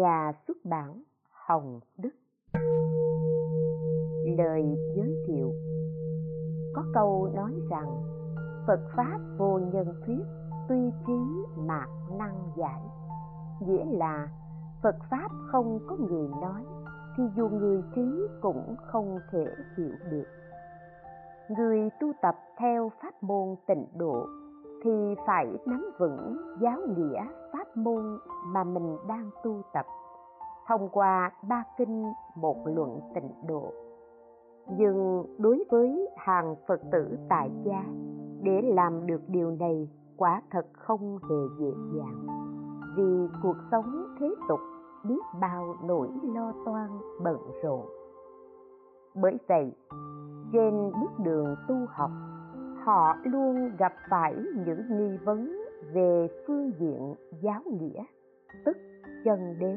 nhà xuất bản Hồng Đức. Lời giới thiệu Có câu nói rằng Phật Pháp vô nhân thuyết, tuy trí mà năng giải. Nghĩa là Phật Pháp không có người nói, thì dù người trí cũng không thể hiểu được. Người tu tập theo pháp môn tịnh độ thì phải nắm vững giáo nghĩa pháp môn mà mình đang tu tập. Thông qua ba kinh một luận tịnh độ. Nhưng đối với hàng phật tử tại gia, để làm được điều này quả thật không hề dễ dàng. Vì cuộc sống thế tục biết bao nỗi lo toan bận rộn. Bởi vậy, trên bước đường tu học, họ luôn gặp phải những nghi vấn về phương diện giáo nghĩa, tức chân đế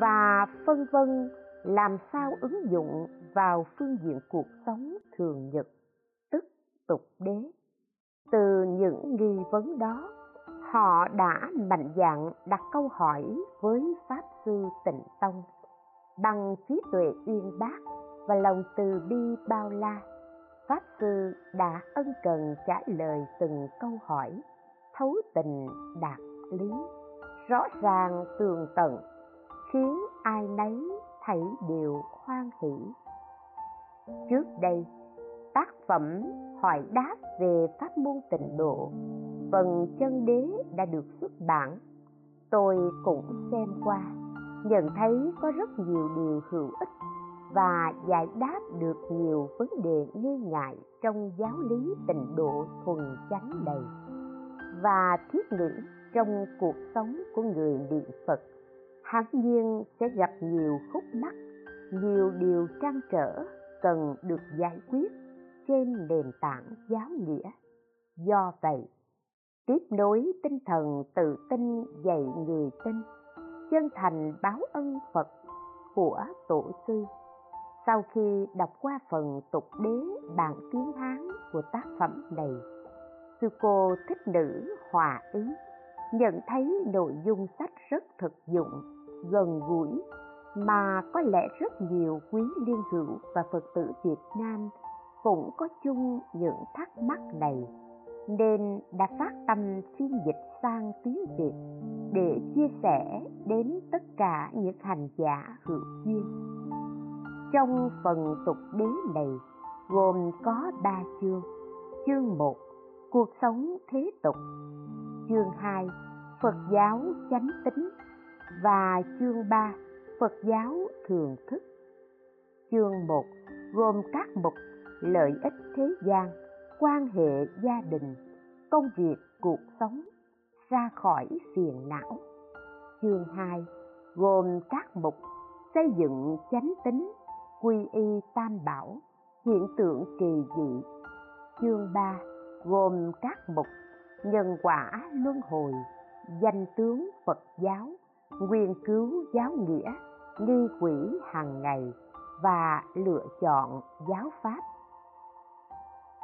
và phân vân làm sao ứng dụng vào phương diện cuộc sống thường nhật, tức tục đế. Từ những nghi vấn đó, họ đã mạnh dạn đặt câu hỏi với pháp sư tịnh tông, bằng trí tuệ uyên bác và lòng từ bi bao la. Pháp sư đã ân cần trả lời từng câu hỏi thấu tình đạt lý. Rõ ràng tường tận, khiến ai nấy thấy đều hoan hỷ. Trước đây, tác phẩm hỏi đáp về pháp môn tịnh độ, phần chân đế đã được xuất bản. Tôi cũng xem qua, nhận thấy có rất nhiều điều hữu ích và giải đáp được nhiều vấn đề nghi ngại trong giáo lý tịnh độ thuần chánh đầy và thiết nghĩ trong cuộc sống của người niệm phật, hẳn nhiên sẽ gặp nhiều khúc mắc, nhiều điều trăn trở cần được giải quyết trên nền tảng giáo nghĩa. Do vậy, tiếp nối tinh thần tự tin dạy người tin chân thành báo ân phật của tổ sư. Sau khi đọc qua phần tục đế bản tiếng hán của tác phẩm này sư cô thích nữ hòa ý, nhận thấy nội dung sách rất thực dụng, gần gũi, mà có lẽ rất nhiều quý liên hữu và phật tử việt nam cũng có chung những thắc mắc này, nên đã phát tâm phiên dịch sang tiếng việt để chia sẻ đến tất cả những hành giả hữu duyên. Trong phần tục đế này gồm có ba chương. Chương một cuộc sống thế tục. Chương hai, phật giáo chánh tính. Và chương ba, phật giáo thường thức. Chương một, gồm các mục, lợi ích thế gian, quan hệ gia đình, công việc, cuộc sống, ra khỏi phiền não. Chương hai, gồm các mục, xây dựng chánh tính, quy y tam bảo, hiện tượng kỳ dị. Chương 3 gồm các mục nhân quả luân hồi, danh tướng phật giáo nguyên cứu giáo nghĩa, nghi quỷ hàng ngày và lựa chọn giáo pháp.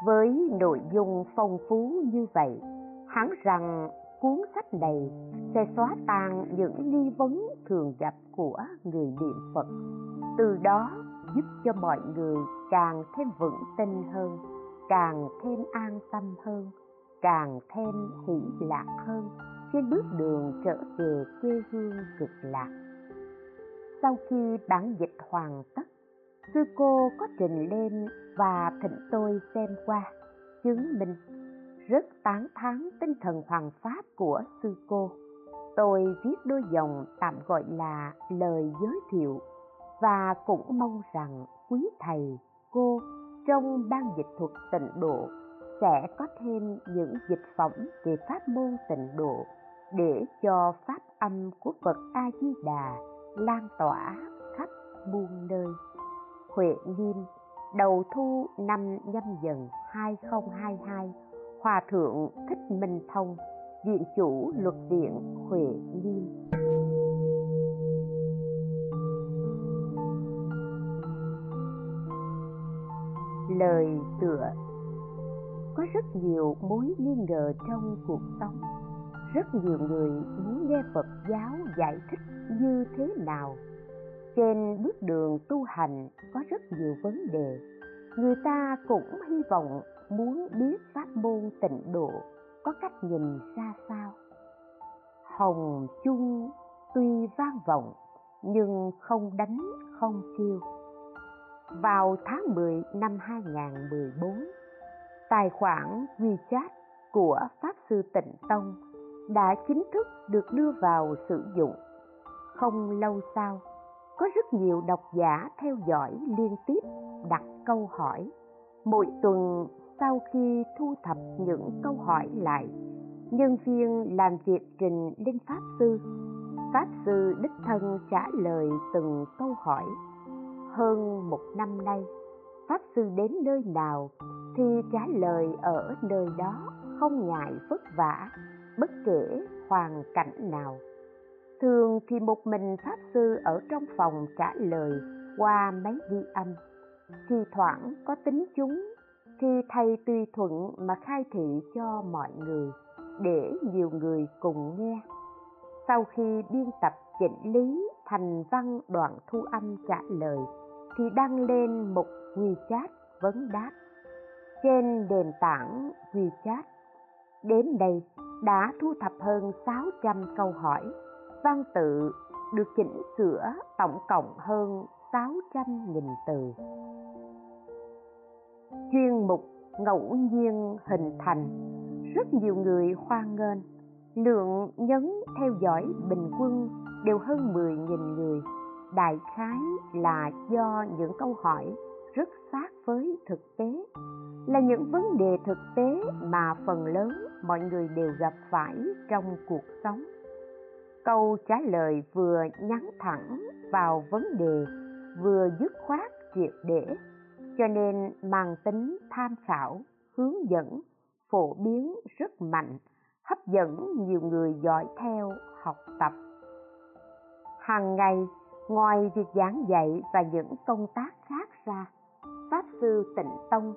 Với nội dung phong phú như vậy, hẳn rằng cuốn sách này sẽ xóa tan những nghi vấn thường gặp của người niệm phật, từ đó giúp cho mọi người càng thêm vững tin hơn càng thêm an tâm hơn, càng thêm hỷ lạc hơn. Trên bước đường trở về quê hương cực lạc. Sau khi bản dịch hoàn tất, sư cô có trình lên và thỉnh tôi xem qua, chứng minh rất tán thán tinh thần hoàng pháp của sư cô. Tôi viết đôi dòng tạm gọi là lời giới thiệu và cũng mong rằng quý thầy, cô trong ban dịch thuật tịnh độ sẽ có thêm những dịch phẩm về pháp môn tịnh độ để cho pháp âm của Phật A Di Đà lan tỏa khắp muôn nơi. Huệ Nghiêm, đầu thu năm nhâm dần 2022, Hòa thượng Thích Minh Thông, Viện chủ luật viện Huệ Nghiêm. Lời tựa. Có rất nhiều mối nghi ngờ trong cuộc sống. Rất nhiều người muốn nghe phật giáo giải thích như thế nào. Trên bước đường tu hành có rất nhiều vấn đề. Người ta cũng hy vọng muốn biết pháp môn tịnh độ có cách nhìn ra sao. Hồng chung tuy vang vọng nhưng không đánh không kêu vào tháng 10 năm 2014 tài khoản WeChat của Pháp Sư Tịnh Tông đã chính thức được đưa vào sử dụng. Không lâu sau, có rất nhiều độc giả theo dõi liên tiếp đặt câu hỏi. Mỗi tuần sau khi thu thập những câu hỏi lại, nhân viên làm việc trình lên Pháp Sư. Pháp Sư đích thân trả lời từng câu hỏi. Hơn một năm nay, Pháp Sư đến nơi nào thì trả lời ở nơi đó không ngại vất vả bất kể hoàn cảnh nào. Thường thì một mình pháp sư ở trong phòng trả lời qua máy ghi âm. Thì thoảng có tính chúng thì thầy tùy thuận mà khai thị cho mọi người để nhiều người cùng nghe. Sau khi biên tập chỉnh lý thành văn đoạn thu âm trả lời thì đăng lên một WeChat vấn đáp trên nền tảng WeChat. Đến đây đã thu thập hơn 600 câu hỏi, văn tự được chỉnh sửa tổng cộng hơn 600.000 từ. Chuyên mục ngẫu nhiên hình thành, rất nhiều người hoan nghênh, lượng nhấn theo dõi bình quân đều hơn 10.000 người. Đại khái là do những câu hỏi rất sát với thực tế, là những vấn đề thực tế mà phần lớn mọi người đều gặp phải trong cuộc sống. Câu trả lời vừa nhắn thẳng vào vấn đề, vừa dứt khoát triệt để, cho nên mang tính tham khảo, hướng dẫn, phổ biến rất mạnh, hấp dẫn nhiều người dõi theo, học tập. Hàng ngày ngoài việc giảng dạy và những công tác khác ra, pháp sư tịnh tông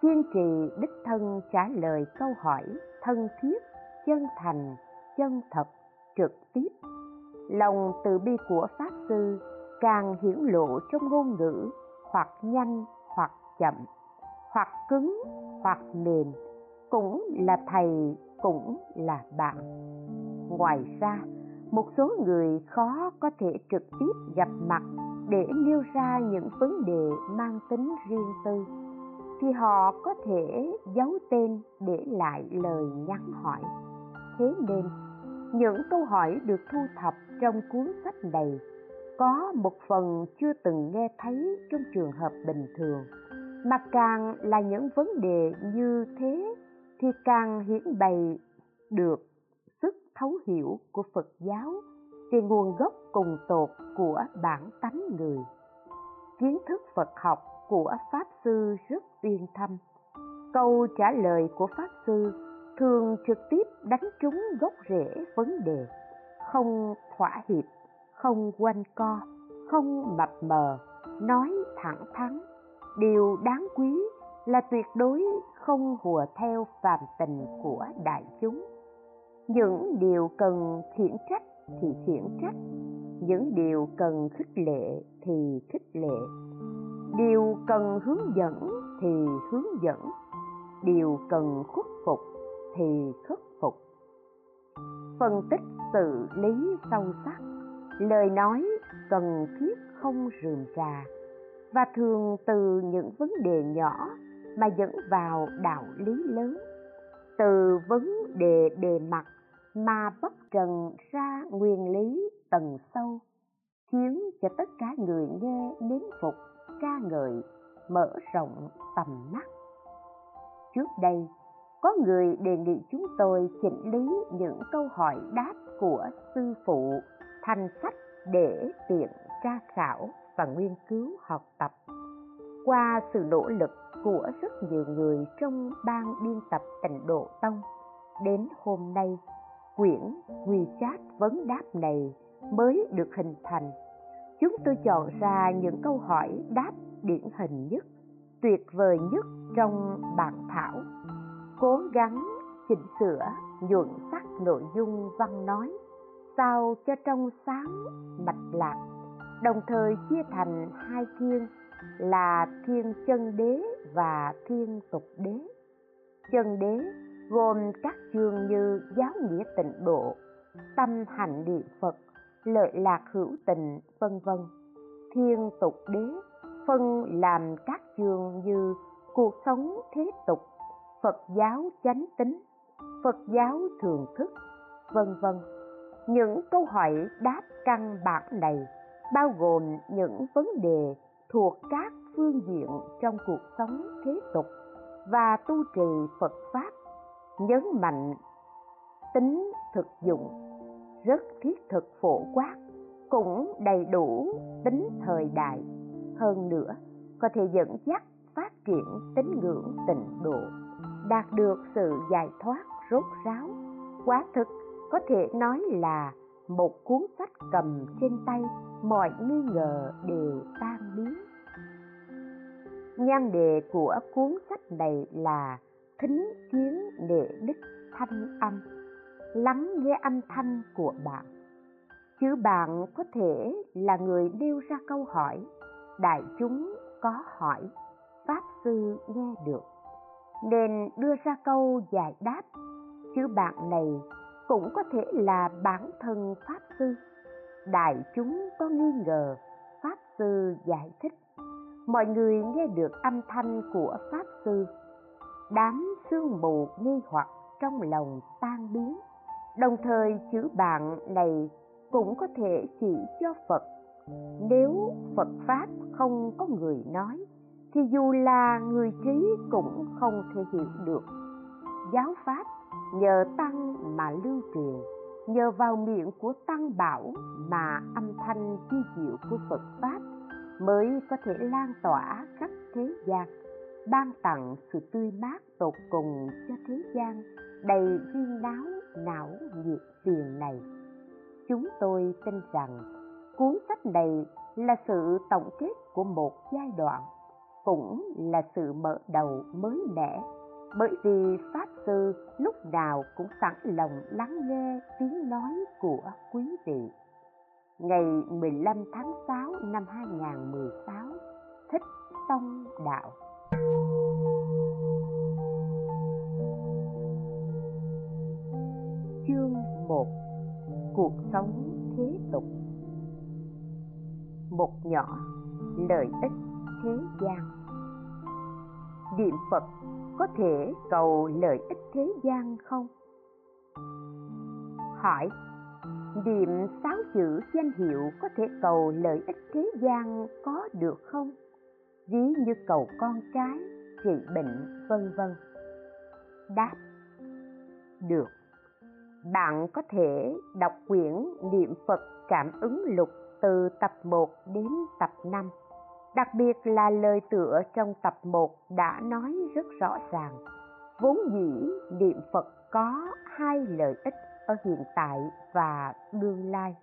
kiên trì đích thân trả lời câu hỏi thân thiết, chân thành, chân thật, trực tiếp. Lòng từ bi của pháp sư càng hiển lộ trong ngôn ngữ hoặc nhanh hoặc chậm, hoặc cứng hoặc mềm, cũng là thầy, cũng là bạn. Ngoài ra một số người khó có thể trực tiếp gặp mặt để nêu ra những vấn đề mang tính riêng tư, thì họ có thể giấu tên để lại lời nhắn hỏi. Thế nên, những câu hỏi được thu thập trong cuốn sách này có một phần chưa từng nghe thấy trong trường hợp bình thường, mà càng là những vấn đề như thế thì càng hiển bày được thấu hiểu của phật giáo về nguồn gốc cùng tột của bản tánh người. Kiến thức phật học của pháp sư rất uyên thâm. Câu trả lời của pháp sư thường trực tiếp đánh trúng gốc rễ vấn đề, không thỏa hiệp, không quanh co, không mập mờ, nói thẳng thắn. Điều đáng quý là tuyệt đối không hùa theo phàm tình của đại chúng những điều cần khiển trách thì khiển trách. Những điều cần khích lệ thì khích lệ. Điều cần hướng dẫn thì hướng dẫn. Điều cần khuất phục thì khuất phục. Phân tích sự lý sâu sắc. Lời nói cần thiết không rườm rà. Và thường từ những vấn đề nhỏ mà dẫn vào đạo lý lớn. Từ vấn đề bề mặt mà bất trần ra nguyên lý tầng sâu, khiến cho tất cả người nghe nếm phục, ca ngợi, mở rộng tầm mắt. Trước đây, có người đề nghị chúng tôi chỉnh lý những câu hỏi đáp của sư phụ, thành sách để tiện tra khảo và nghiên cứu học tập. Qua sự nỗ lực của rất nhiều người trong ban biên tập tịnh độ tông, đến hôm nay quyển quy Chát vấn đáp này mới được hình thành. Chúng tôi chọn ra những câu hỏi đáp điển hình nhất, tuyệt vời nhất trong bản thảo. Cố gắng chỉnh sửa nhuận sắc nội dung văn nói, sao cho trong sáng mạch lạc, đồng thời chia thành hai thiên là thiên chân đế và thiên tục đế. Chân đế gồm các chương như giáo nghĩa tịnh độ, tâm hành niệm phật, lợi lạc hữu tình, vân vân. Thiên tục đế, phân làm các chương như cuộc sống thế tục, phật giáo chánh tính, phật giáo thường thức, vân vân. Những câu hỏi đáp căn bản này bao gồm những vấn đề thuộc các phương diện trong cuộc sống thế tục và tu trì phật pháp nhấn mạnh, tính thực dụng, rất thiết thực phổ quát, cũng đầy đủ tính thời đại. Hơn nữa, có thể dẫn dắt phát triển tín ngưỡng tịnh độ, đạt được sự giải thoát rốt ráo. Quá thực, có thể nói là một cuốn sách cầm trên tay, mọi nghi ngờ đều tan biến. Nhan đề của cuốn sách này là thính kiến để đích thanh âm, lắng nghe âm thanh của bạn. Chứ bạn có thể là người nêu ra câu hỏi, đại chúng có hỏi, pháp sư nghe được. Nên đưa ra câu giải đáp, chứ bạn này cũng có thể là bản thân pháp sư. Đại chúng có nghi ngờ, pháp sư giải thích. Mọi người nghe được âm thanh của pháp sư đám sương mù nghi hoặc trong lòng tan biến. Đồng thời chữ bạn này cũng có thể chỉ cho phật. Nếu phật pháp không có người nói, thì dù là người trí cũng không thể hiểu được. Giáo pháp nhờ tăng mà lưu truyền, nhờ vào miệng của tăng bảo mà âm thanh chi diệu của phật pháp mới có thể lan tỏa khắp thế gian ban tặng sự tươi mát tột cùng cho thế gian, đầy duyên náo não nhiệt tiền này. Chúng tôi tin rằng cuốn sách này là sự tổng kết của một giai đoạn, cũng là sự mở đầu mới mẻ, bởi vì pháp sư lúc nào cũng sẵn lòng lắng nghe tiếng nói của quý vị. Ngày 15 tháng 6 năm 2016 thích tông đạo. Chương 1 cuộc sống thế tục. Một nhỏ lợi ích thế gian. Niệm phật có thể cầu lợi ích thế gian không? Hỏi, niệm sáu chữ danh hiệu có thể cầu lợi ích thế gian có được không? Ví như cầu con cái, trị bệnh, vân vân. Đáp, được bạn có thể đọc quyển niệm phật cảm ứng lục từ tập 1 đến tập 5 đặc biệt là lời tựa trong tập 1 đã nói rất rõ ràng. Vốn dĩ, niệm phật có hai lợi ích ở hiện tại và đương lai.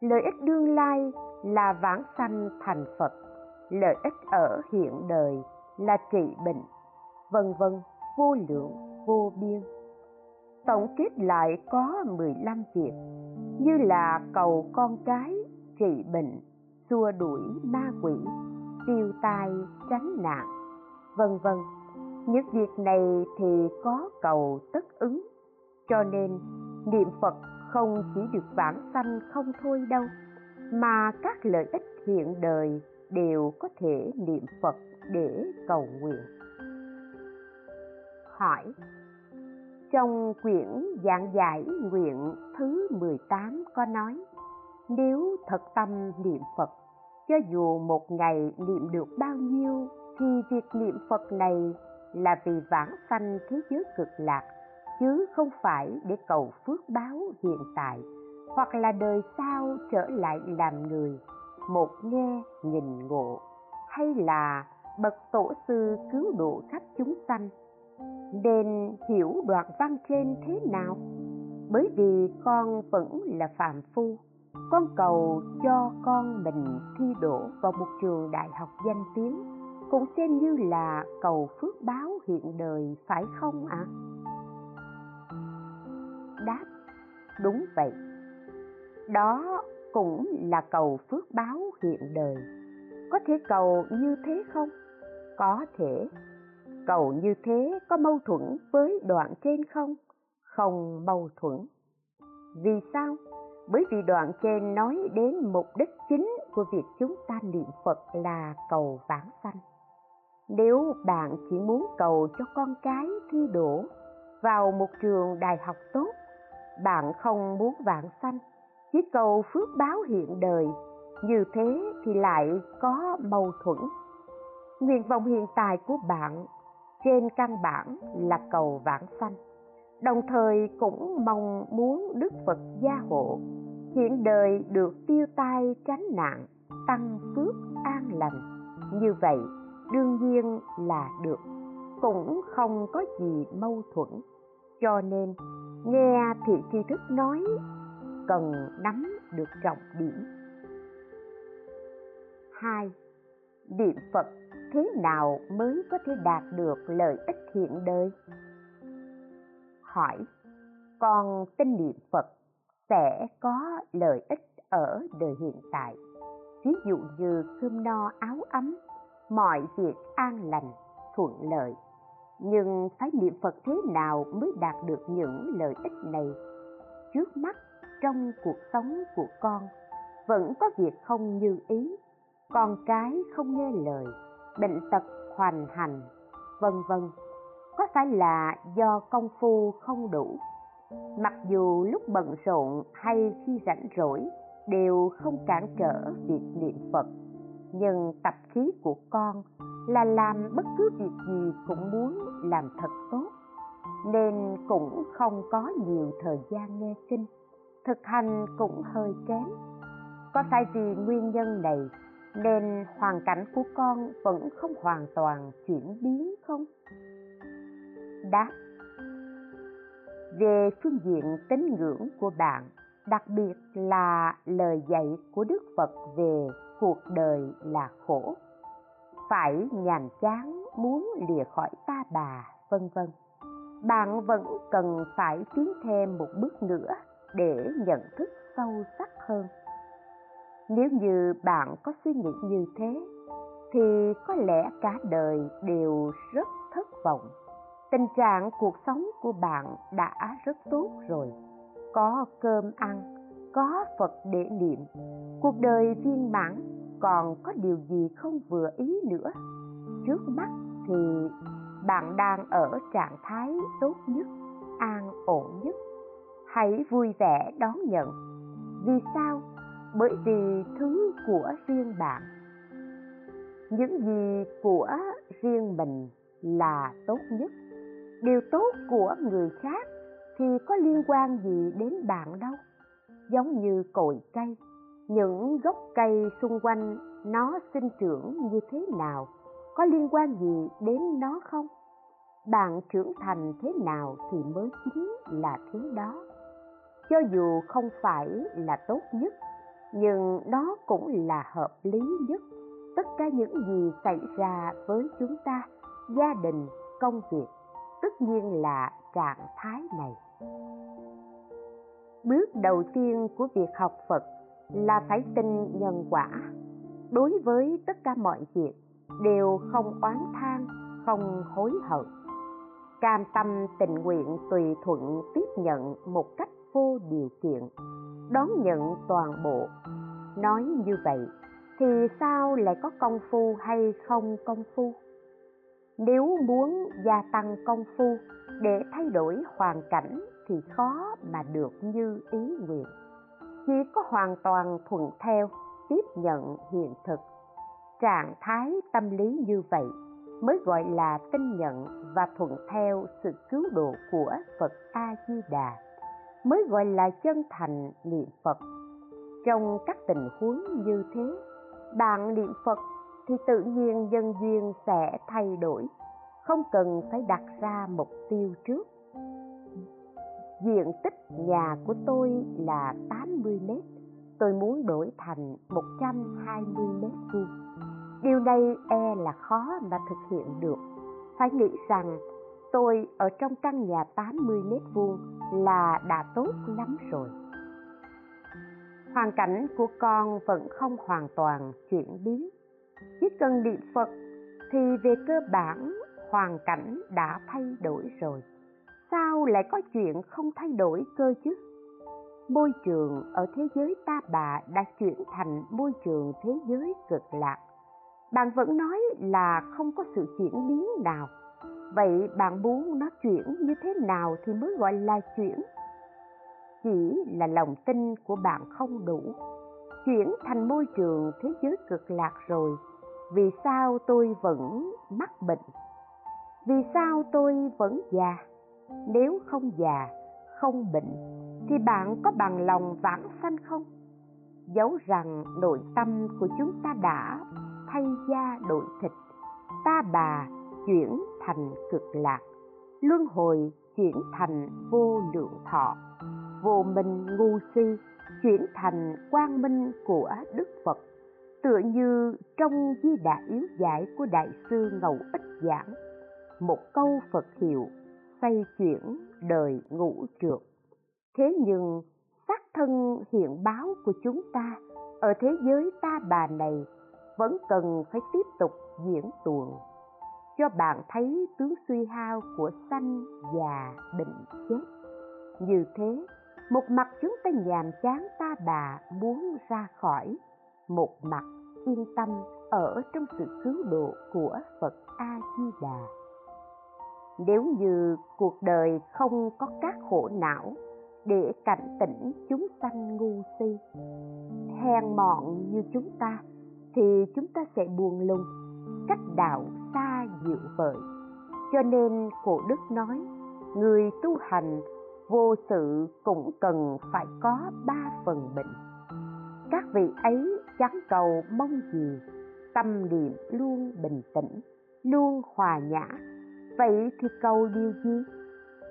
Lợi ích đương lai là vãng sanh thành phật. Lợi ích ở hiện đời là trị bệnh. Vân vân, vô lượng, vô biên tổng kết lại có 15 việc, như là cầu con cái trị bệnh, xua đuổi ma quỷ, tiêu tai, tránh nạn, vân vân. Những việc này thì có cầu tất ứng, cho nên niệm phật không chỉ được vãng sanh không thôi đâu, mà các lợi ích hiện đời đều có thể niệm phật để cầu nguyện. Hỏi trong quyển giảng giải nguyện thứ 18 có nói, nếu thật tâm niệm phật, cho dù một ngày niệm được bao nhiêu, thì việc niệm phật này là vì vãng sanh thế giới cực lạc, chứ không phải để cầu phước báo hiện tại, hoặc là đời sau trở lại làm người, một nghe nhìn ngộ, hay là bậc tổ sư cứu độ khắp chúng sanh nên hiểu đoạn văn trên thế nào? Bởi vì con vẫn là phạm phu. Con cầu cho con mình thi đỗ vào một trường đại học danh tiếng, cũng xem như là cầu phước báo hiện đời, phải không ạ? À? đáp, đúng vậy. Đó cũng là cầu phước báo hiện đời. Có thể cầu như thế không? Có thể cầu như thế có mâu thuẫn với đoạn trên không? Không mâu thuẫn. Vì sao? Bởi vì đoạn trên nói đến mục đích chính của việc chúng ta niệm phật là cầu vãng sanh. Nếu bạn chỉ muốn cầu cho con cái thi đỗ vào một trường đại học tốt, bạn không muốn vãng sanh, chỉ cầu phước báo hiện đời, như thế thì lại có mâu thuẫn. Nguyện vọng hiện tại của bạn trên căn bản là cầu vãng sanh. Đồng thời cũng mong muốn đức phật gia hộ, hiện đời được tiêu tai tránh nạn, tăng phước an lành. Như vậy, đương nhiên là được, cũng không có gì mâu thuẫn. Cho nên, nghe thị tri thức nói, cần nắm được trọng điểm. Hai, niệm phật thế nào mới có thể đạt được lợi ích hiện đời? Hỏi, con tin niệm phật sẽ có lợi ích ở đời hiện tại. Ví dụ như cơm no áo ấm, mọi việc an lành, thuận lợi. Nhưng phải niệm phật thế nào mới đạt được những lợi ích này? Trước mắt, trong cuộc sống của con, vẫn có việc không như ý, con cái không nghe lời bệnh tật hoành hành, vân vân. Có phải là do công phu không đủ? Mặc dù lúc bận rộn hay khi rảnh rỗi đều không cản trở việc niệm phật, nhưng tập khí của con là làm bất cứ việc gì cũng muốn làm thật tốt, nên cũng không có nhiều thời gian nghe kinh, thực hành cũng hơi kém. Có phải vì nguyên nhân này nên hoàn cảnh của con vẫn không hoàn toàn chuyển biến không? Đáp. Về phương diện tín ngưỡng của bạn, đặc biệt là lời dạy của đức phật về cuộc đời là khổ. Phải nhàm chán muốn lìa khỏi ta bà, vân vân. Bạn vẫn cần phải tiến thêm một bước nữa để nhận thức sâu sắc hơn nếu như bạn có suy nghĩ như thế, thì có lẽ cả đời đều rất thất vọng. Tình trạng cuộc sống của bạn đã rất tốt rồi. Có cơm ăn, có phật để niệm, cuộc đời viên mãn còn có điều gì không vừa ý nữa. Trước mắt thì bạn đang ở trạng thái tốt nhất, an ổn nhất. Hãy vui vẻ đón nhận. Vì sao? Bởi vì thứ của riêng bạn, những gì của riêng mình là tốt nhất. Điều tốt của người khác thì có liên quan gì đến bạn đâu. Giống như cội cây, những gốc cây xung quanh nó sinh trưởng như thế nào, có liên quan gì đến nó không? Bạn trưởng thành thế nào thì mới chính là thế đó. Cho dù không phải là tốt nhất nhưng đó cũng là hợp lý nhất. Tất cả những gì xảy ra với chúng ta, gia đình, công việc, tất nhiên là trạng thái này. Bước đầu tiên của việc học phật là phải tin nhân quả. Đối với tất cả mọi việc, đều không oán than, không hối hận. Cam tâm tình nguyện tùy thuận tiếp nhận một cách vô điều kiện đón nhận toàn bộ. Nói như vậy, thì sao lại có công phu hay không công phu? Nếu muốn gia tăng công phu để thay đổi hoàn cảnh thì khó mà được như ý nguyện. Chỉ có hoàn toàn thuận theo, tiếp nhận hiện thực. Trạng thái tâm lý như vậy mới gọi là tin nhận và thuận theo sự cứu độ của phật a di đà mới gọi là chân thành niệm phật. Trong các tình huống như thế, bạn niệm phật thì tự nhiên nhân duyên sẽ thay đổi, không cần phải đặt ra mục tiêu trước. Diện tích nhà của tôi là 80 mét, tôi muốn đổi thành 120 mét vuông. Điều này e là khó mà thực hiện được. Phải nghĩ rằng, tôi ở trong căn nhà 80 mét vuông là đã tốt lắm rồi. Hoàn cảnh của con vẫn không hoàn toàn chuyển biến. Chỉ cần niệm phật thì về cơ bản hoàn cảnh đã thay đổi rồi. Sao lại có chuyện không thay đổi cơ chứ? Môi trường ở thế giới ta bà đã chuyển thành môi trường thế giới cực lạc. Bạn vẫn nói là không có sự chuyển biến nào vậy bạn muốn nó chuyển như thế nào thì mới gọi là chuyển? Chỉ là lòng tin của bạn không đủ. Chuyển thành môi trường thế giới cực lạc rồi. Vì sao tôi vẫn mắc bệnh? Vì sao tôi vẫn già? Nếu không già, không bệnh, thì bạn có bằng lòng vãng sanh không? Dấu rằng nội tâm của chúng ta đã thay da đổi thịt, ta bà chuyển thành cực lạc, luân hồi chuyển thành vô lượng thọ. Vô minh ngu si chuyển thành quang minh của đức phật, tựa như trong di đà yếu giải của đại sư ngầu ích giảng. Một câu phật hiệu, xoay chuyển đời ngũ trượt thế nhưng, xác thân hiện báo của chúng ta ở thế giới ta bà này vẫn cần phải tiếp tục diễn tuồng cho bạn thấy tướng suy hao của sanh già bệnh chết. Như thế, một mặt chúng ta nhàm chán ta bà muốn ra khỏi, một mặt yên tâm ở trong sự cứu độ của phật a di đà nếu như cuộc đời không có các khổ não để cảnh tỉnh chúng sanh ngu si, hèn mọn như chúng ta, thì chúng ta sẽ buồn lùng, cách đạo ta dịu vợi cho nên cổ đức nói, người tu hành vô sự cũng cần phải có ba phần bệnh. Các vị ấy chẳng cầu mong gì, tâm niệm luôn bình tĩnh, luôn hòa nhã. Vậy thì cầu điều gì?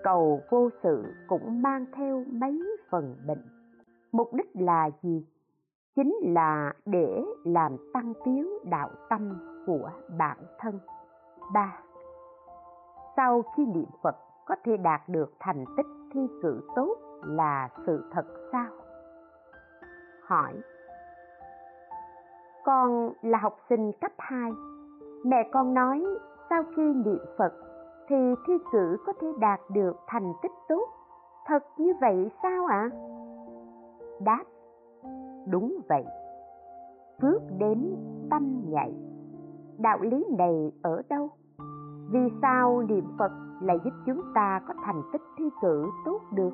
Cầu vô sự cũng mang theo mấy phần bệnh. Mục đích là gì? Chính là để làm tăng tiến đạo tâm của bản thân. Ba, sau khi niệm phật có thể đạt được thành tích thi cử tốt là sự thật sao? Hỏi, con là học sinh cấp 2 mẹ con nói sau khi niệm phật thì thi cử có thể đạt được thành tích tốt. Thật như vậy sao ạ? À? đáp, đúng vậy. Phước đến tâm nhạy đạo lý này ở đâu? Vì sao niệm phật lại giúp chúng ta có thành tích thi cử tốt được?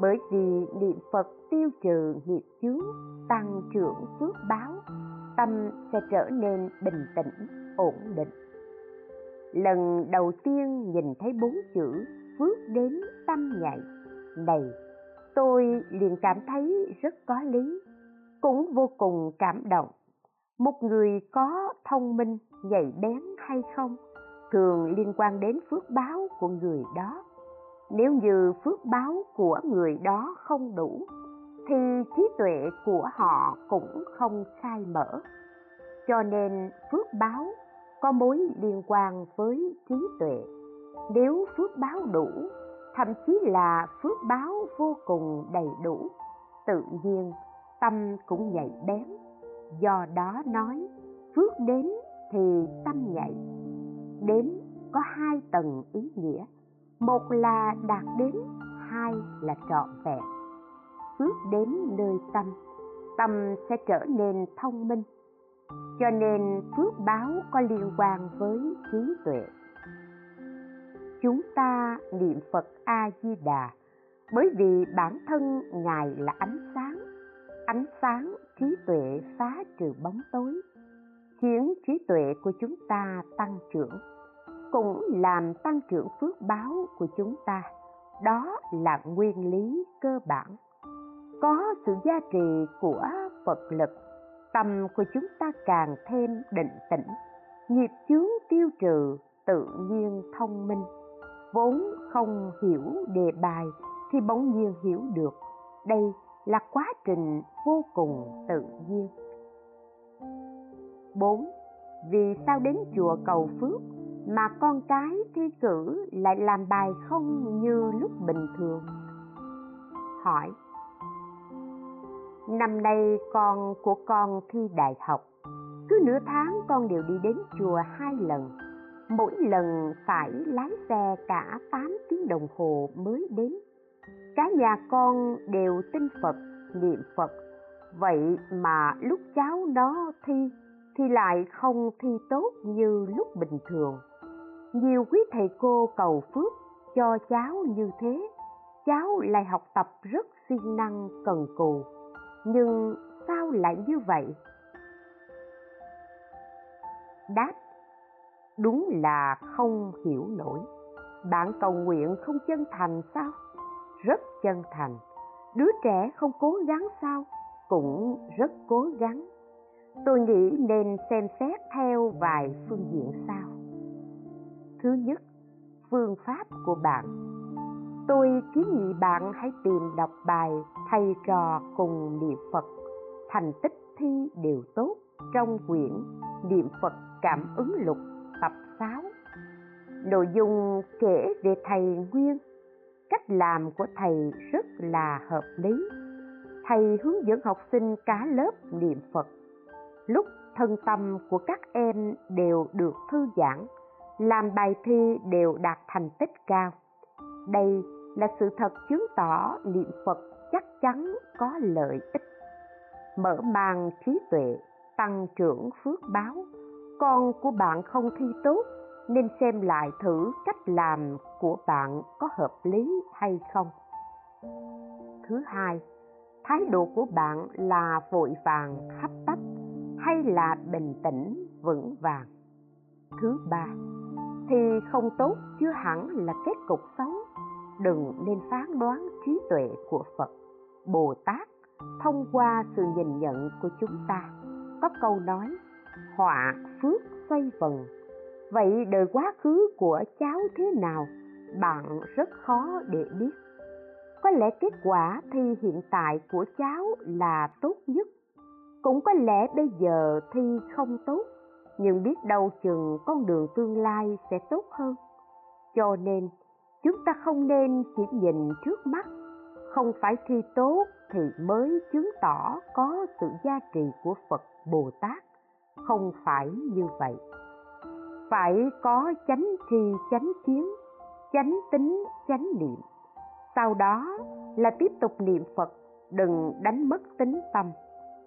Bởi vì niệm phật tiêu trừ nghiệp chướng, tăng trưởng phước báo, tâm sẽ trở nên bình tĩnh, ổn định. Lần đầu tiên nhìn thấy bốn chữ phước đến tâm nhạy này, tôi liền cảm thấy rất có lý, cũng vô cùng cảm động một người có thông minh, nhạy bén hay không thường liên quan đến phước báo của người đó. Nếu như phước báo của người đó không đủ, thì trí tuệ của họ cũng không khai mở. Cho nên phước báo có mối liên quan với trí tuệ. Nếu phước báo đủ, thậm chí là phước báo vô cùng đầy đủ, tự nhiên tâm cũng nhạy bén do đó nói, phước đến thì tâm nhạy đến có hai tầng ý nghĩa. Một là đạt đến, hai là trọn vẹn. Phước đến nơi tâm tâm sẽ trở nên thông minh. Cho nên phước báo có liên quan với trí tuệ. Chúng ta niệm phật a di đà bởi vì bản thân ngài là ánh sáng. Ánh sáng trí tuệ phá trừ bóng tối, khiến trí tuệ của chúng ta tăng trưởng, cũng làm tăng trưởng phước báo của chúng ta. Đó là nguyên lý cơ bản. Có sự gia trì của phật lực, tâm của chúng ta càng thêm định tĩnh nghiệp chướng tiêu trừ tự nhiên thông minh. Vốn không hiểu đề bài thì bỗng nhiên hiểu được, đây là quá trình vô cùng tự nhiên 4. vì sao đến chùa cầu phước mà con cái thi cử lại làm bài không như lúc bình thường hỏi, năm nay con của con thi đại học, cứ nửa tháng con đều đi đến chùa hai lần, mỗi lần phải lái xe cả 8 tiếng đồng hồ mới đến cả nhà con đều tin phật, niệm phật. Vậy mà lúc cháu nó thi, thì lại không thi tốt như lúc bình thường. Nhiều quý thầy cô cầu phước cho cháu như thế. Cháu lại học tập rất siêng năng, cần cù. Nhưng sao lại như vậy? Đáp, đúng là không hiểu nổi. Bạn cầu nguyện không chân thành sao? Rất chân thành. Đứa trẻ không cố gắng sao, cũng rất cố gắng. Tôi nghĩ nên xem xét theo vài phương diện sau. Thứ nhất, phương pháp của bạn. Tôi kiến nghị bạn hãy tìm đọc bài thầy trò cùng niệm phật, thành tích thi đều tốt trong quyển niệm phật cảm ứng lục tập 6 nội dung kể về thầy nguyên cách làm của thầy rất là hợp lý. Thầy hướng dẫn học sinh cả lớp niệm phật. Lúc thân tâm của các em đều được thư giãn, làm bài thi đều đạt thành tích cao. Đây là sự thật chứng tỏ niệm phật chắc chắn có lợi ích. Mở mang trí tuệ, tăng trưởng phước báo, con của bạn không thi tốt nên xem lại thử cách làm của bạn có hợp lý hay không. Thứ hai, thái độ của bạn là vội vàng hấp tấp hay là bình tĩnh, vững vàng? Thứ ba, thì không tốt chưa hẳn là kết cục xấu. Đừng nên phán đoán trí tuệ của phật, bồ tát thông qua sự nhìn nhận của chúng ta. Có câu nói, họa phước xoay vần vậy đời quá khứ của cháu thế nào? Bạn rất khó để biết. Có lẽ kết quả thi hiện tại của cháu là tốt nhất. Cũng có lẽ bây giờ thi không tốt, nhưng biết đâu chừng con đường tương lai sẽ tốt hơn. Cho nên, chúng ta không nên chỉ nhìn trước mắt. Không phải thi tốt thì mới chứng tỏ có sự gia trì của phật bồ tát. Không phải như vậy phải có chánh tri chánh kiến, chánh tính, chánh niệm. Sau đó là tiếp tục niệm phật, đừng đánh mất tính tâm.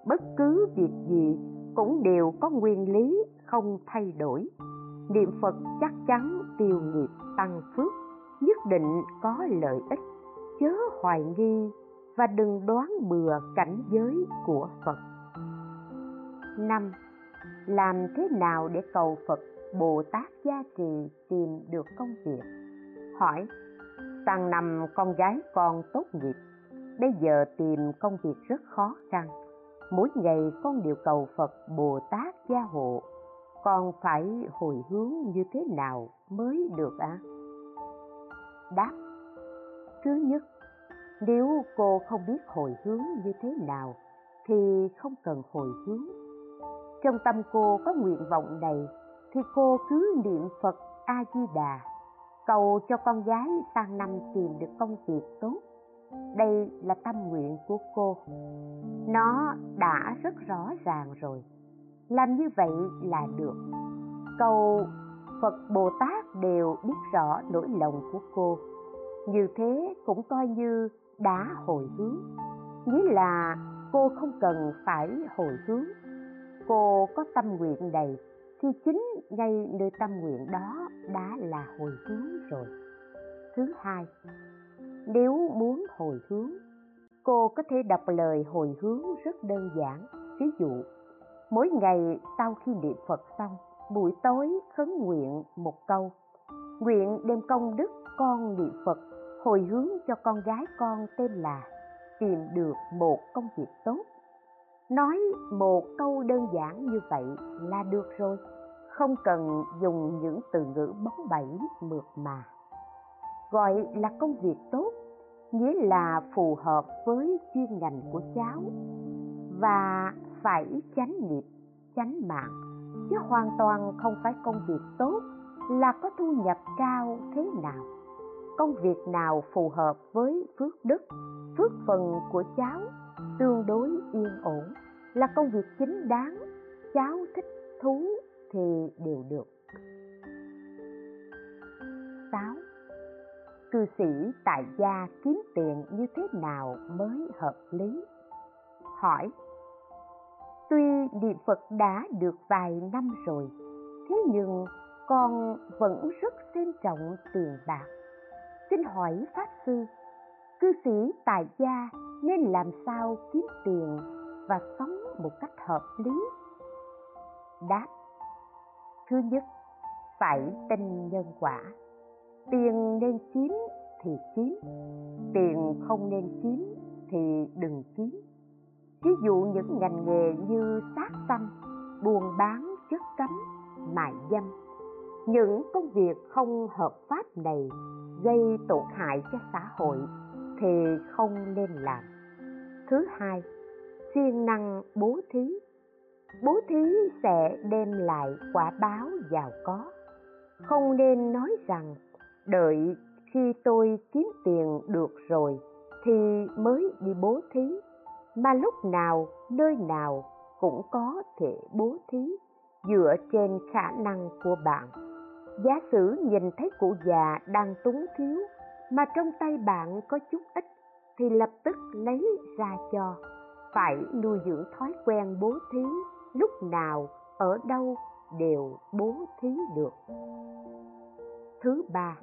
Bất cứ việc gì cũng đều có nguyên lý, không thay đổi. Niệm phật chắc chắn tiêu nghiệp, tăng phước, nhất định có lợi ích. Chớ hoài nghi và đừng đoán bừa cảnh giới của phật. Năm, làm thế nào để cầu phật? Bồ tát gia trì tìm được công việc. Hỏi, sang năm con gái con tốt nghiệp, bây giờ tìm công việc rất khó khăn mỗi ngày con đều cầu phật bồ tát gia hộ. Con phải hồi hướng như thế nào mới được ạ? À? đáp, thứ nhất, nếu cô không biết hồi hướng như thế nào thì không cần hồi hướng. Trong tâm cô có nguyện vọng này thì cô cứ niệm phật a di đà cầu cho con gái sang năm tìm được công việc tốt. Đây là tâm nguyện của cô. Nó đã rất rõ ràng rồi. Làm như vậy là được. Cầu phật bồ tát đều biết rõ nỗi lòng của cô. Như thế cũng coi như đã hồi hướng. Nghĩa là cô không cần phải hồi hướng. Cô có tâm nguyện đầy thì chính ngay nơi tâm nguyện đó đã là hồi hướng rồi. Thứ hai, nếu muốn hồi hướng, cô có thể đọc lời hồi hướng rất đơn giản. Ví dụ, mỗi ngày sau khi niệm phật xong, buổi tối khấn nguyện một câu. Nguyện đem công đức con niệm phật, hồi hướng cho con gái con tên là tìm được một công việc tốt nói một câu đơn giản như vậy là được rồi. Không cần dùng những từ ngữ bóng bẩy, mượt mà. Gọi là công việc tốt, nghĩa là phù hợp với chuyên ngành của cháu. Và phải tránh nghiệp tránh mạng, chứ hoàn toàn không phải công việc tốt là có thu nhập cao thế nào. Công việc nào phù hợp với phước đức, phước phần của cháu tương đối yên ổn là công việc chính đáng cháu thích thú thì đều được 6. Cư sĩ tại gia kiếm tiền như thế nào mới hợp lý? Hỏi Tuy niệm Phật đã được vài năm rồi, thế nhưng con vẫn rất xem trọng tiền bạc. Xin hỏi Pháp Sư, cư sĩ tại gia nên làm sao kiếm tiền và sống một cách hợp lý? Đáp Thứ nhất, phải tin nhân quả. Tiền nên kiếm thì kiếm, tiền không nên kiếm thì đừng kiếm ví dụ những ngành nghề như sát sanh buôn bán chất cấm mại dâm những công việc không hợp pháp này gây tổn hại cho xã hội thì không nên làm thứ hai siêng năng bố thí. Bố thí sẽ đem lại quả báo giàu có. Không nên nói rằng, đợi khi tôi kiếm tiền được rồi thì mới đi bố thí. Mà lúc nào, nơi nào cũng có thể bố thí dựa trên khả năng của bạn. Giả sử nhìn thấy cụ già đang túng thiếu mà trong tay bạn có chút ít thì lập tức lấy ra cho phải nuôi dưỡng thói quen bố thí, lúc nào, ở đâu đều bố thí được. Thứ ba,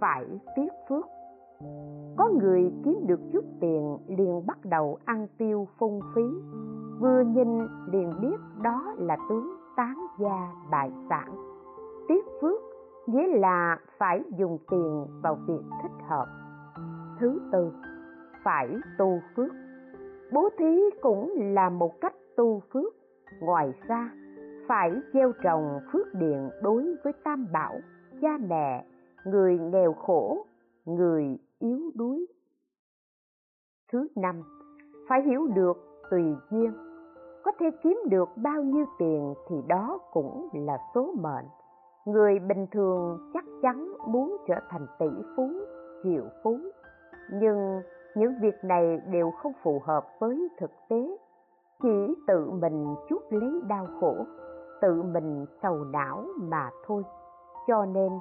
phải tiếc phước. Có người kiếm được chút tiền liền bắt đầu ăn tiêu phung phí, vừa nhìn liền biết đó là tướng tán gia bại sản. Tiếc phước nghĩa là phải dùng tiền vào việc thích hợp. Thứ tư, phải tu phước bố thí cũng là một cách tu phước. Ngoài ra, phải gieo trồng phước điện đối với tam bảo, cha mẹ, người nghèo khổ, người yếu đuối. Thứ năm, phải hiểu được tùy duyên. Có thể kiếm được bao nhiêu tiền thì đó cũng là số mệnh. Người bình thường chắc chắn muốn trở thành tỷ phú, triệu phú. Nhưng những việc này đều không phù hợp với thực tế chỉ tự mình chuốc lấy đau khổ, tự mình sầu não mà thôi cho nên,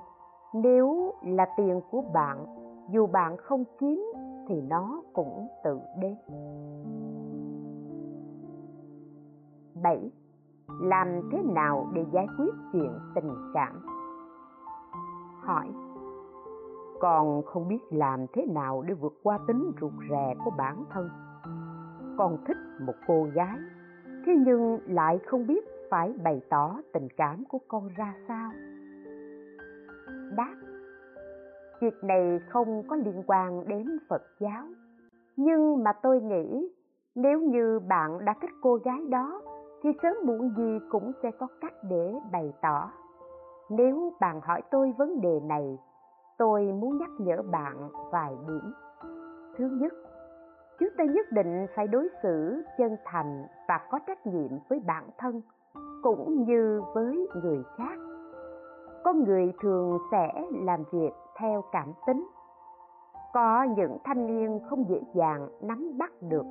nếu là tiền của bạn, dù bạn không kiếm thì nó cũng tự đến 7. Làm thế nào để giải quyết chuyện tình cảm? Hỏi con không biết làm thế nào để vượt qua tính rụt rè của bản thân. Con thích một cô gái, Thế nhưng lại không biết phải bày tỏ tình cảm của con ra sao. Đáp, việc này không có liên quan đến phật giáo. Nhưng mà tôi nghĩ nếu như bạn đã thích cô gái đó, thì sớm muộn gì cũng sẽ có cách để bày tỏ. Nếu bạn hỏi tôi vấn đề này tôi muốn nhắc nhở bạn vài điểm. Thứ nhất chúng ta nhất định phải đối xử chân thành và có trách nhiệm với bản thân cũng như với người khác. Con người thường sẽ làm việc theo cảm tính. Có những thanh niên không dễ dàng nắm bắt được.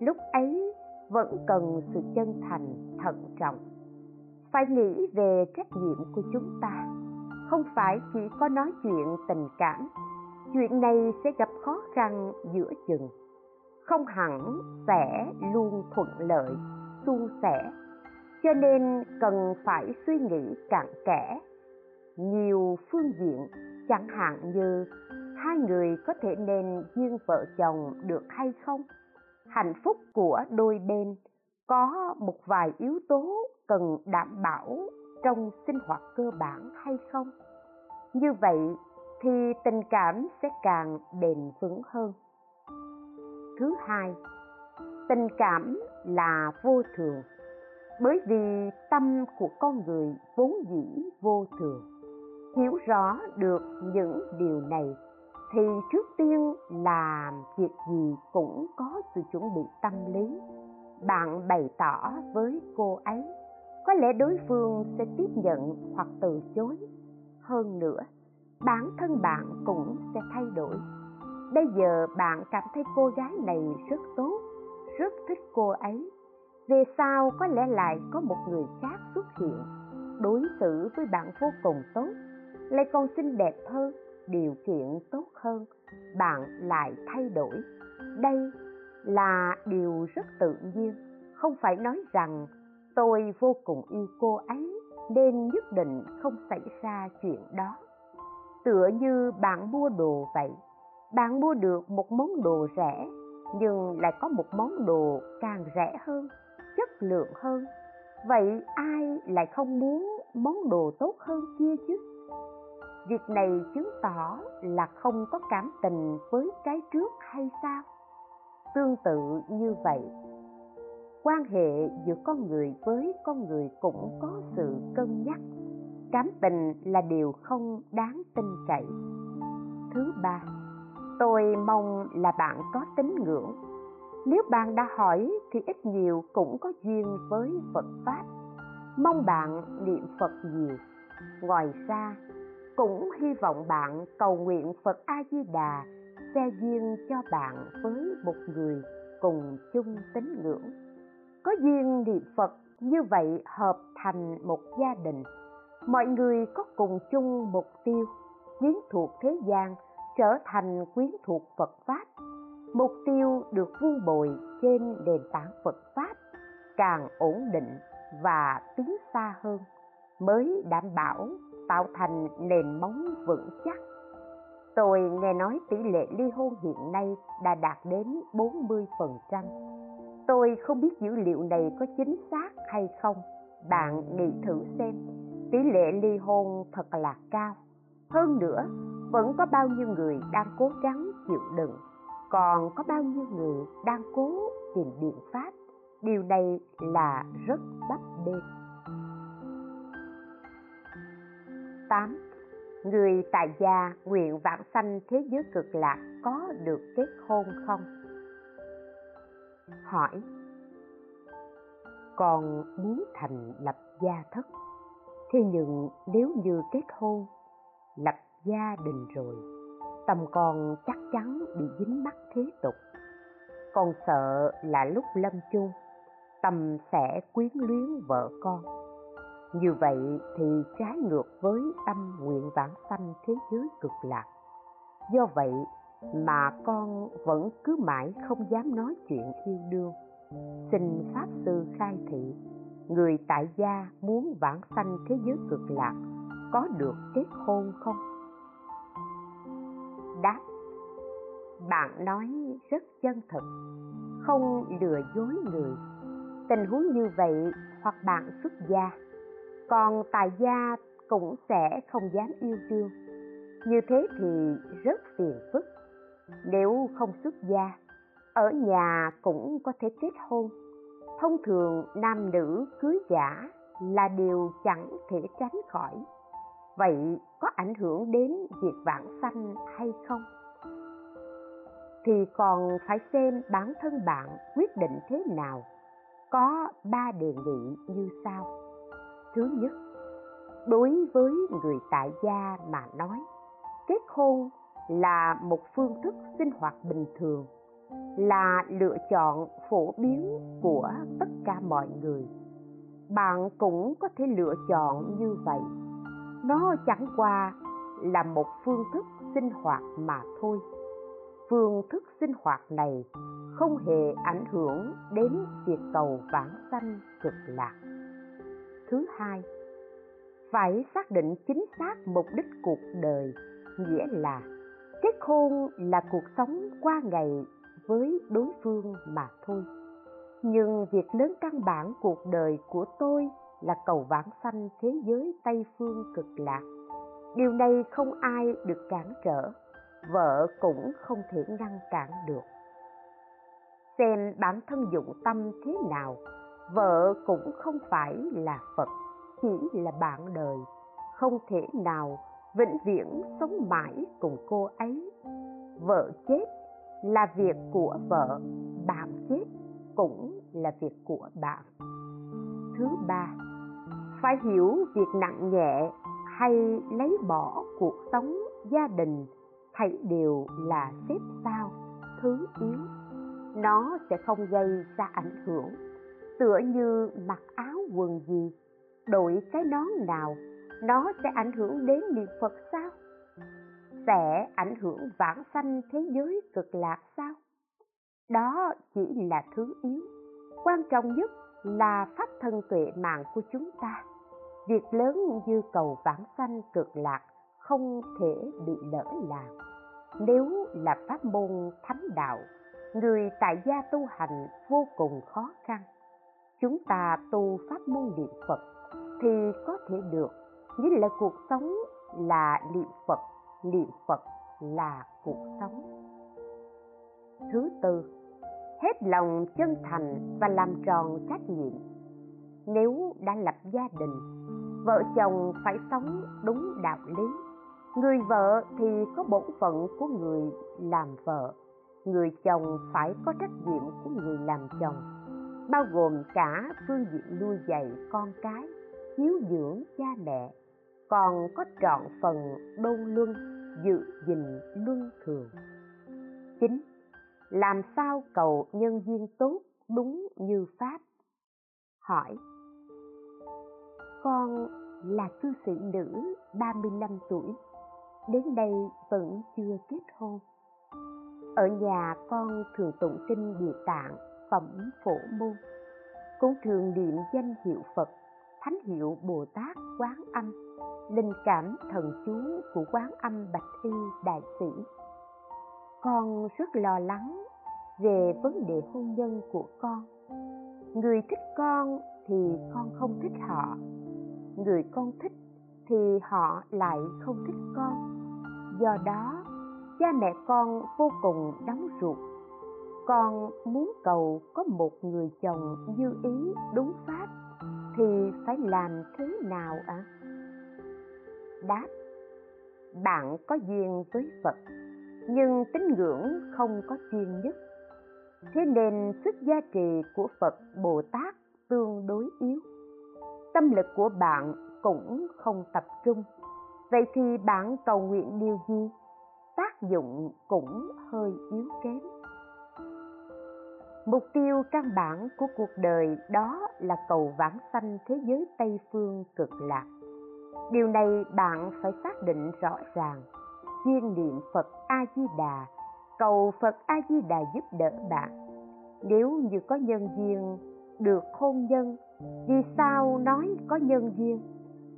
Lúc ấy vẫn cần sự chân thành, thận trọng. Phải nghĩ về trách nhiệm của chúng ta không phải chỉ có nói chuyện tình cảm. Chuyện này sẽ gặp khó khăn giữa chừng. Không hẳn sẽ luôn thuận lợi, suôn sẻ. Cho nên cần phải suy nghĩ cặn kẽ. Nhiều phương diện, chẳng hạn như hai người có thể nên duyên vợ chồng được hay không? Hạnh phúc của đôi bên có một vài yếu tố cần đảm bảo trong sinh hoạt cơ bản hay không? Như vậy thì tình cảm sẽ càng bền vững hơn. Thứ hai, tình cảm là vô thường, bởi vì tâm của con người vốn dĩ vô thường. Hiểu rõ được những điều này thì trước tiên làm việc gì cũng có sự chuẩn bị tâm lý. Bạn bày tỏ với cô ấy có lẽ đối phương sẽ tiếp nhận hoặc từ chối. Hơn nữa, bản thân bạn cũng sẽ thay đổi. Bây giờ bạn cảm thấy cô gái này rất tốt, rất thích cô ấy. Về sau có lẽ lại có một người khác xuất hiện, đối xử với bạn vô cùng tốt, lại còn xinh đẹp hơn, điều kiện tốt hơn. Bạn lại thay đổi. Đây là điều rất tự nhiên, không phải nói rằng tôi vô cùng yêu cô ấy, nên nhất định không xảy ra chuyện đó. Tựa như bạn mua đồ vậy. Bạn mua được một món đồ rẻ, nhưng lại có một món đồ càng rẻ hơn, chất lượng hơn. Vậy ai lại không muốn món đồ tốt hơn kia chứ? Việc này chứng tỏ là không có cảm tình với cái trước hay sao? Tương tự như vậy quan hệ giữa con người với con người cũng có sự cân nhắc. Cảm tình là điều không đáng tin cậy. Thứ ba, tôi mong là bạn có tín ngưỡng. Nếu bạn đã hỏi thì ít nhiều cũng có duyên với phật pháp. Mong bạn niệm phật nhiều. Ngoài ra, cũng hy vọng bạn cầu nguyện phật a di đà xe duyên cho bạn với một người cùng chung tín ngưỡng có duyên niệm phật, như vậy hợp thành một gia đình. Mọi người có cùng chung mục tiêu quyến thuộc thế gian, trở thành quyến thuộc phật pháp. Mục tiêu được vun bồi trên nền tảng phật pháp, càng ổn định và tiến xa hơn, mới đảm bảo tạo thành nền móng vững chắc. Tôi nghe nói tỷ lệ ly hôn hiện nay đã đạt đến 40%. Tôi không biết dữ liệu này có chính xác hay không. Bạn nghĩ thử xem, tỷ lệ ly hôn thật là cao. Hơn nữa, vẫn có bao nhiêu người đang cố gắng chịu đựng, còn có bao nhiêu người đang cố tìm biện pháp. Điều này là rất bấp bênh. 8. Người tại gia nguyện vãng sanh thế giới cực lạc có được kết hôn không? Hỏi Con muốn thành lập gia thất Thế nhưng nếu như kết hôn, lập gia đình rồi Tâm con chắc chắn bị dính mắc thế tục. Con sợ là lúc lâm chung Tâm sẽ quyến luyến vợ con. Như vậy thì trái ngược với tâm nguyện vãng sanh thế giới cực lạc. Do vậy mà con vẫn cứ mãi không dám nói chuyện yêu đương. Xin pháp sư khai thị, người tại gia muốn vãng sanh thế giới cực lạc, có được kết hôn không? Đáp, bạn nói rất chân thực, không lừa dối người. Tình huống như vậy hoặc bạn xuất gia, còn tài gia cũng sẽ không dám yêu đương. Như thế thì rất phiền phức nếu không xuất gia, ở nhà cũng có thể kết hôn. Thông thường, nam nữ cưới giả là điều chẳng thể tránh khỏi. Vậy có ảnh hưởng đến việc vãng sanh hay không? Thì còn phải xem bản thân bạn quyết định thế nào. Có ba đề nghị như sau. Thứ nhất, đối với người tại gia mà nói, kết hôn là một phương thức sinh hoạt bình thường, là lựa chọn phổ biến của tất cả mọi người. Bạn cũng có thể lựa chọn như vậy. Nó chẳng qua là một phương thức sinh hoạt mà thôi. Phương thức sinh hoạt này không hề ảnh hưởng đến việc cầu vãng sanh cực lạc. Thứ hai, phải xác định chính xác mục đích cuộc đời, nghĩa là cái hôn là cuộc sống qua ngày với đối phương mà thôi. Nhưng việc lớn căn bản cuộc đời của tôi là cầu vãng sanh thế giới tây phương cực lạc. Điều này không ai được cản trở, vợ cũng không thể ngăn cản được. Xem bản thân dụng tâm thế nào, vợ cũng không phải là phật, chỉ là bạn đời, không thể nào vĩnh viễn sống mãi cùng cô ấy. Vợ chết là việc của vợ, bạn chết cũng là việc của bạn. Thứ ba, phải hiểu việc nặng nhẹ hay lấy bỏ cuộc sống, gia đình hãy đều là xếp sao thứ yếu. Nó sẽ không gây ra ảnh hưởng. Tựa như mặc áo quần gì đội cái nón nào nó sẽ ảnh hưởng đến niệm phật sao? Sẽ ảnh hưởng vãng sanh thế giới cực lạc sao? Đó chỉ là thứ yếu. Quan trọng nhất là pháp thân tuệ mạng của chúng ta. Việc lớn như cầu vãng sanh cực lạc không thể bị lỡ làng. Nếu là pháp môn thánh đạo, người tại gia tu hành vô cùng khó khăn. Chúng ta tu pháp môn niệm phật thì có thể được nghĩa là cuộc sống là niệm phật niệm phật là cuộc sống. Thứ tư, hết lòng chân thành và làm tròn trách nhiệm. Nếu đã lập gia đình, vợ chồng phải sống đúng đạo lý. Người vợ thì có bổn phận của người làm vợ. Người chồng phải có trách nhiệm của người làm chồng. Bao gồm cả phương diện nuôi dạy con cái, hiếu dưỡng cha mẹ còn có trọn phần đôn luân, dự gìn luân thường. Chính, làm sao cầu nhân duyên tốt đúng như pháp? Hỏi. Con là cư sĩ nữ 35 tuổi, đến đây vẫn chưa kết hôn. Ở nhà con thường tụng kinh địa tạng, phẩm phổ môn, cũng thường niệm danh hiệu phật, thánh hiệu bồ tát quán âm linh cảm thần chú của quán âm bạch y đại sĩ. Con rất lo lắng về vấn đề hôn nhân của con. Người thích con thì con không thích họ. Người con thích thì họ lại không thích con. Do đó, cha mẹ con vô cùng đóng ruột. Con muốn cầu có một người chồng như ý đúng pháp thì phải làm thế nào ạ? à? Đáp, bạn có duyên với phật, nhưng tín ngưỡng không có chuyên nhất. Thế nên sức gia trì của phật bồ tát tương đối yếu. Tâm lực của bạn cũng không tập trung. Vậy thì bạn cầu nguyện điều gì? Tác dụng cũng hơi yếu kém. Mục tiêu căn bản của cuộc đời đó là cầu vãng sanh thế giới tây phương cực lạc điều này bạn phải xác định rõ ràng. Chuyên niệm phật a di đà cầu phật a di đà giúp đỡ bạn. Nếu như có nhân duyên, được hôn nhân, vì sao nói có nhân duyên?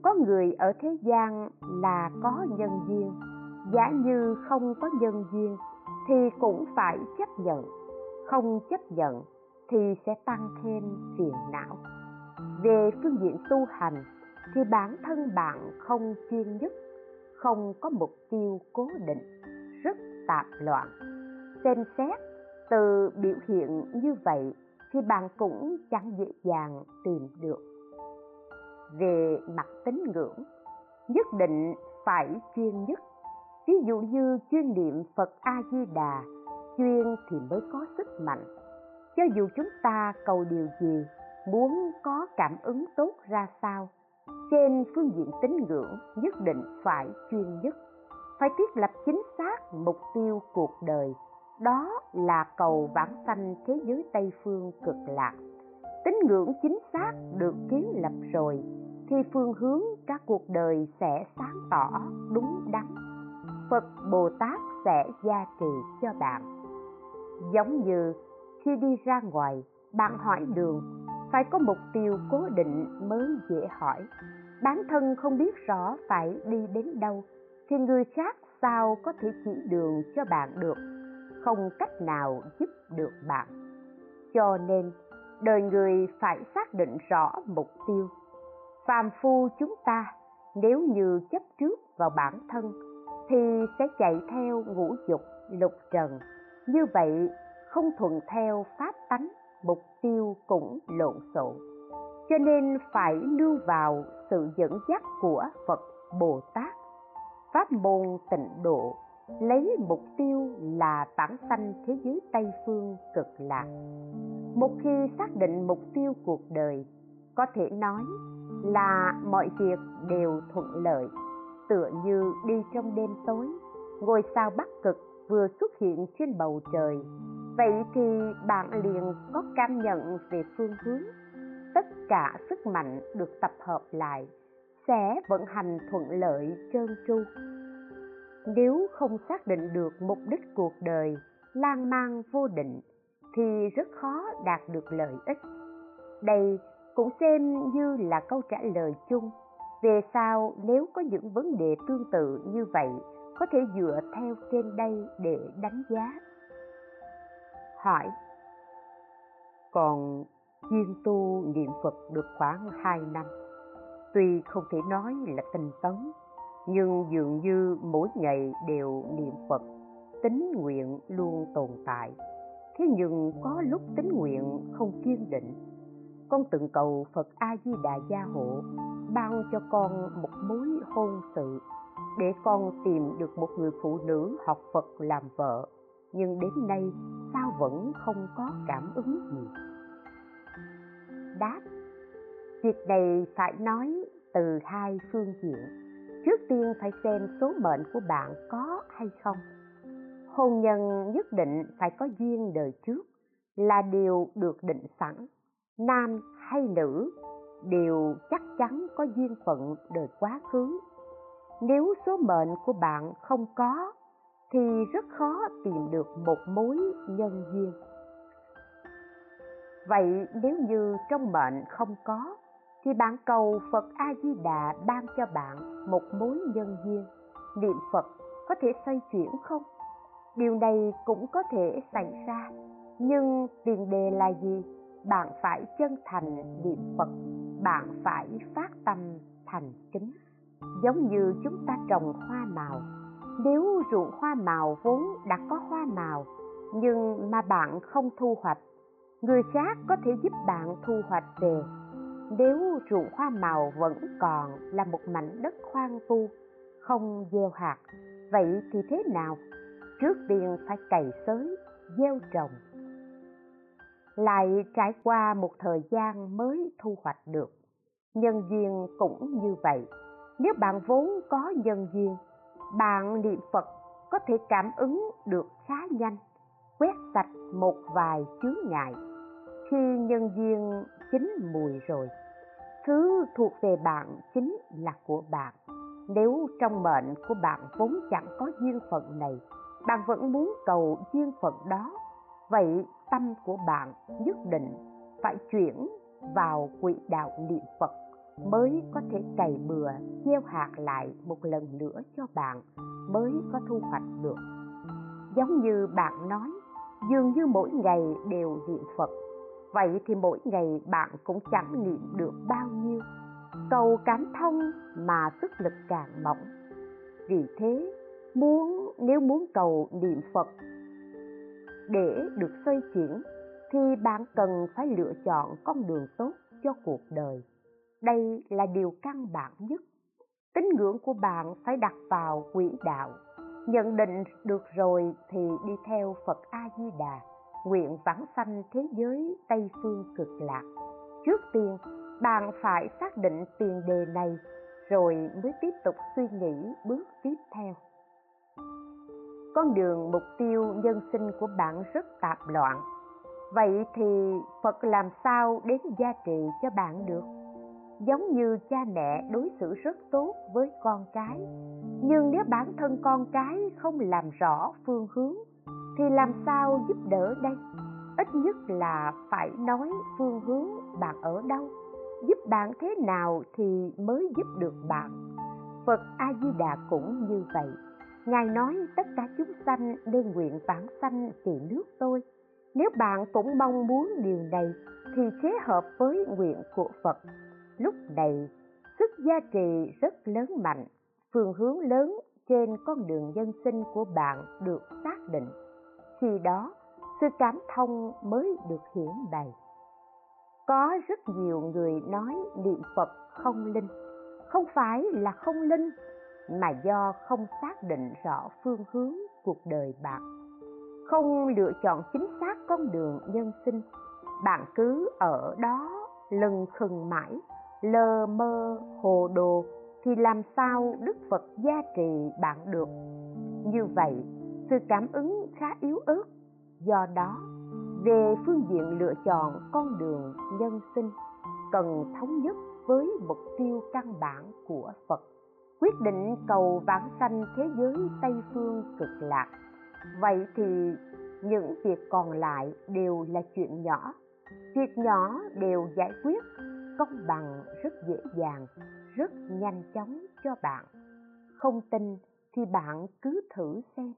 Có người ở thế gian là có nhân duyên. Giả như không có nhân duyên, thì cũng phải chấp nhận. Không chấp nhận, thì sẽ tăng thêm phiền não. Về phương diện tu hành thì bản thân bạn không chuyên nhất, không có mục tiêu cố định, rất tạp loạn. Xem xét từ biểu hiện như vậy thì bạn cũng chẳng dễ dàng tìm được. Về mặt tín ngưỡng, nhất định phải chuyên nhất. Ví dụ như chuyên niệm phật a di đà chuyên thì mới có sức mạnh. Cho dù chúng ta cầu điều gì, muốn có cảm ứng tốt ra sao trên phương diện tín ngưỡng nhất định phải chuyên nhất, phải thiết lập chính xác mục tiêu cuộc đời. Đó là cầu vãng sanh thế giới tây phương cực lạc. Tín ngưỡng chính xác được kiến lập rồi, thì phương hướng các cuộc đời sẽ sáng tỏ đúng đắn. Phật bồ tát sẽ gia trì cho bạn. Giống như khi đi ra ngoài, bạn hỏi đường phải có mục tiêu cố định mới dễ hỏi. Bản thân không biết rõ phải đi đến đâu, thì người khác sao có thể chỉ đường cho bạn được? Không cách nào giúp được bạn. Cho nên, đời người phải xác định rõ mục tiêu. Phàm phu chúng ta, nếu như chấp trước vào bản thân, thì sẽ chạy theo ngũ dục lục trần. Như vậy, không thuận theo pháp tánh mục tiêu cũng lộn xộn. Cho nên phải nương vào sự dẫn dắt của phật bồ tát. Pháp môn tịnh độ, lấy mục tiêu là bản sanh thế giới tây phương cực lạc. Một khi xác định mục tiêu cuộc đời, có thể nói là mọi việc đều thuận lợi. Tựa như đi trong đêm tối, ngôi sao bắc cực vừa xuất hiện trên bầu trời vậy thì bạn liền có cảm nhận về phương hướng. Tất cả sức mạnh được tập hợp lại, sẽ vận hành thuận lợi trơn tru. Nếu không xác định được mục đích cuộc đời, lan man vô định, thì rất khó đạt được lợi ích. Đây cũng xem như là câu trả lời chung về sau nếu có những vấn đề tương tự như vậy có thể dựa theo trên đây để đánh giá hỏi còn chuyên tu niệm phật được khoảng hai năm. Tuy không thể nói là tinh tấn, nhưng dường như mỗi ngày đều niệm phật tính nguyện luôn tồn tại. Thế nhưng có lúc tính nguyện không kiên định. Con từng cầu phật a di đà gia hộ, ban cho con một mối hôn sự để con tìm được một người phụ nữ học phật làm vợ. Nhưng đến nay vẫn không có cảm ứng gì. Đáp, việc này phải nói từ hai phương diện. Trước tiên phải xem số mệnh của bạn có hay không. Hôn nhân nhất định phải có duyên đời trước là điều được định sẵn. Nam hay nữ đều chắc chắn có duyên phận đời quá khứ. Nếu số mệnh của bạn không có thì rất khó tìm được một mối nhân duyên. Vậy nếu như trong mệnh không có, thì bạn cầu phật a di đà ban cho bạn một mối nhân duyên. Niệm phật có thể xoay chuyển không? Điều này cũng có thể xảy ra, nhưng tiền đề là gì? Bạn phải chân thành niệm phật, bạn phải phát tâm thành kính. Giống như chúng ta trồng hoa màu nếu ruộng hoa màu vốn đã có hoa màu, nhưng mà bạn không thu hoạch, người khác có thể giúp bạn thu hoạch về. Nếu ruộng hoa màu vẫn còn là một mảnh đất hoang vu, không gieo hạt, vậy thì thế nào? Trước tiên phải cày xới gieo trồng. Lại trải qua một thời gian mới thu hoạch được. Nhân duyên cũng như vậy. Nếu bạn vốn có nhân duyên bạn niệm phật có thể cảm ứng được khá nhanh, quét sạch một vài chướng ngại. Khi nhân duyên chín mùi rồi, thứ thuộc về bạn chính là của bạn. Nếu trong mệnh của bạn vốn chẳng có duyên phận này, bạn vẫn muốn cầu duyên phận đó, vậy tâm của bạn nhất định phải chuyển vào quỹ đạo niệm phật mới có thể cày bừa, gieo hạt lại một lần nữa cho bạn, mới có thu hoạch được. Giống như bạn nói, dường như mỗi ngày đều niệm phật. Vậy thì mỗi ngày bạn cũng chẳng niệm được bao nhiêu. Cầu cảm thông mà sức lực càng mỏng. Vì thế, muốn, nếu muốn cầu niệm phật để được xoay chuyển, thì bạn cần phải lựa chọn con đường tốt cho cuộc đời đây là điều căn bản nhất. Tín ngưỡng của bạn phải đặt vào quỹ đạo. Nhận định được rồi thì đi theo phật a di đà nguyện vãng sanh thế giới tây phương cực lạc. Trước tiên, bạn phải xác định tiền đề này, rồi mới tiếp tục suy nghĩ bước tiếp theo. Con đường mục tiêu nhân sinh của bạn rất tạp loạn. Vậy thì phật làm sao đến gia trị cho bạn được? Giống như cha mẹ đối xử rất tốt với con cái. Nhưng nếu bản thân con cái không làm rõ phương hướng, thì làm sao giúp đỡ đây? Ít nhất là phải nói phương hướng bạn ở đâu. Giúp bạn thế nào thì mới giúp được bạn. Phật a di đà cũng như vậy. Ngài nói tất cả chúng sanh nên nguyện vãng sanh về nước tôi. Nếu bạn cũng mong muốn điều này, thì chế hợp với nguyện của phật lúc này, sức gia trì rất lớn mạnh. Phương hướng lớn trên con đường nhân sinh của bạn được xác định. Khi đó, sự cảm thông mới được hiển bày. Có rất nhiều người nói niệm phật không linh. Không phải là không linh, mà do không xác định rõ phương hướng cuộc đời bạn. Không lựa chọn chính xác con đường nhân sinh. Bạn cứ ở đó lừng khừng mãi lơ mơ, hồ đồ, thì làm sao đức phật gia trì bạn được? Như vậy, sự cảm ứng khá yếu ớt. Do đó, về phương diện lựa chọn con đường nhân sinh, cần thống nhất với mục tiêu căn bản của phật. Quyết định cầu vãng sanh thế giới tây phương cực lạc. Vậy thì những việc còn lại đều là chuyện nhỏ. Việc nhỏ đều giải quyết công bằng, rất dễ dàng, rất nhanh chóng cho bạn. Không tin thì bạn cứ thử xem.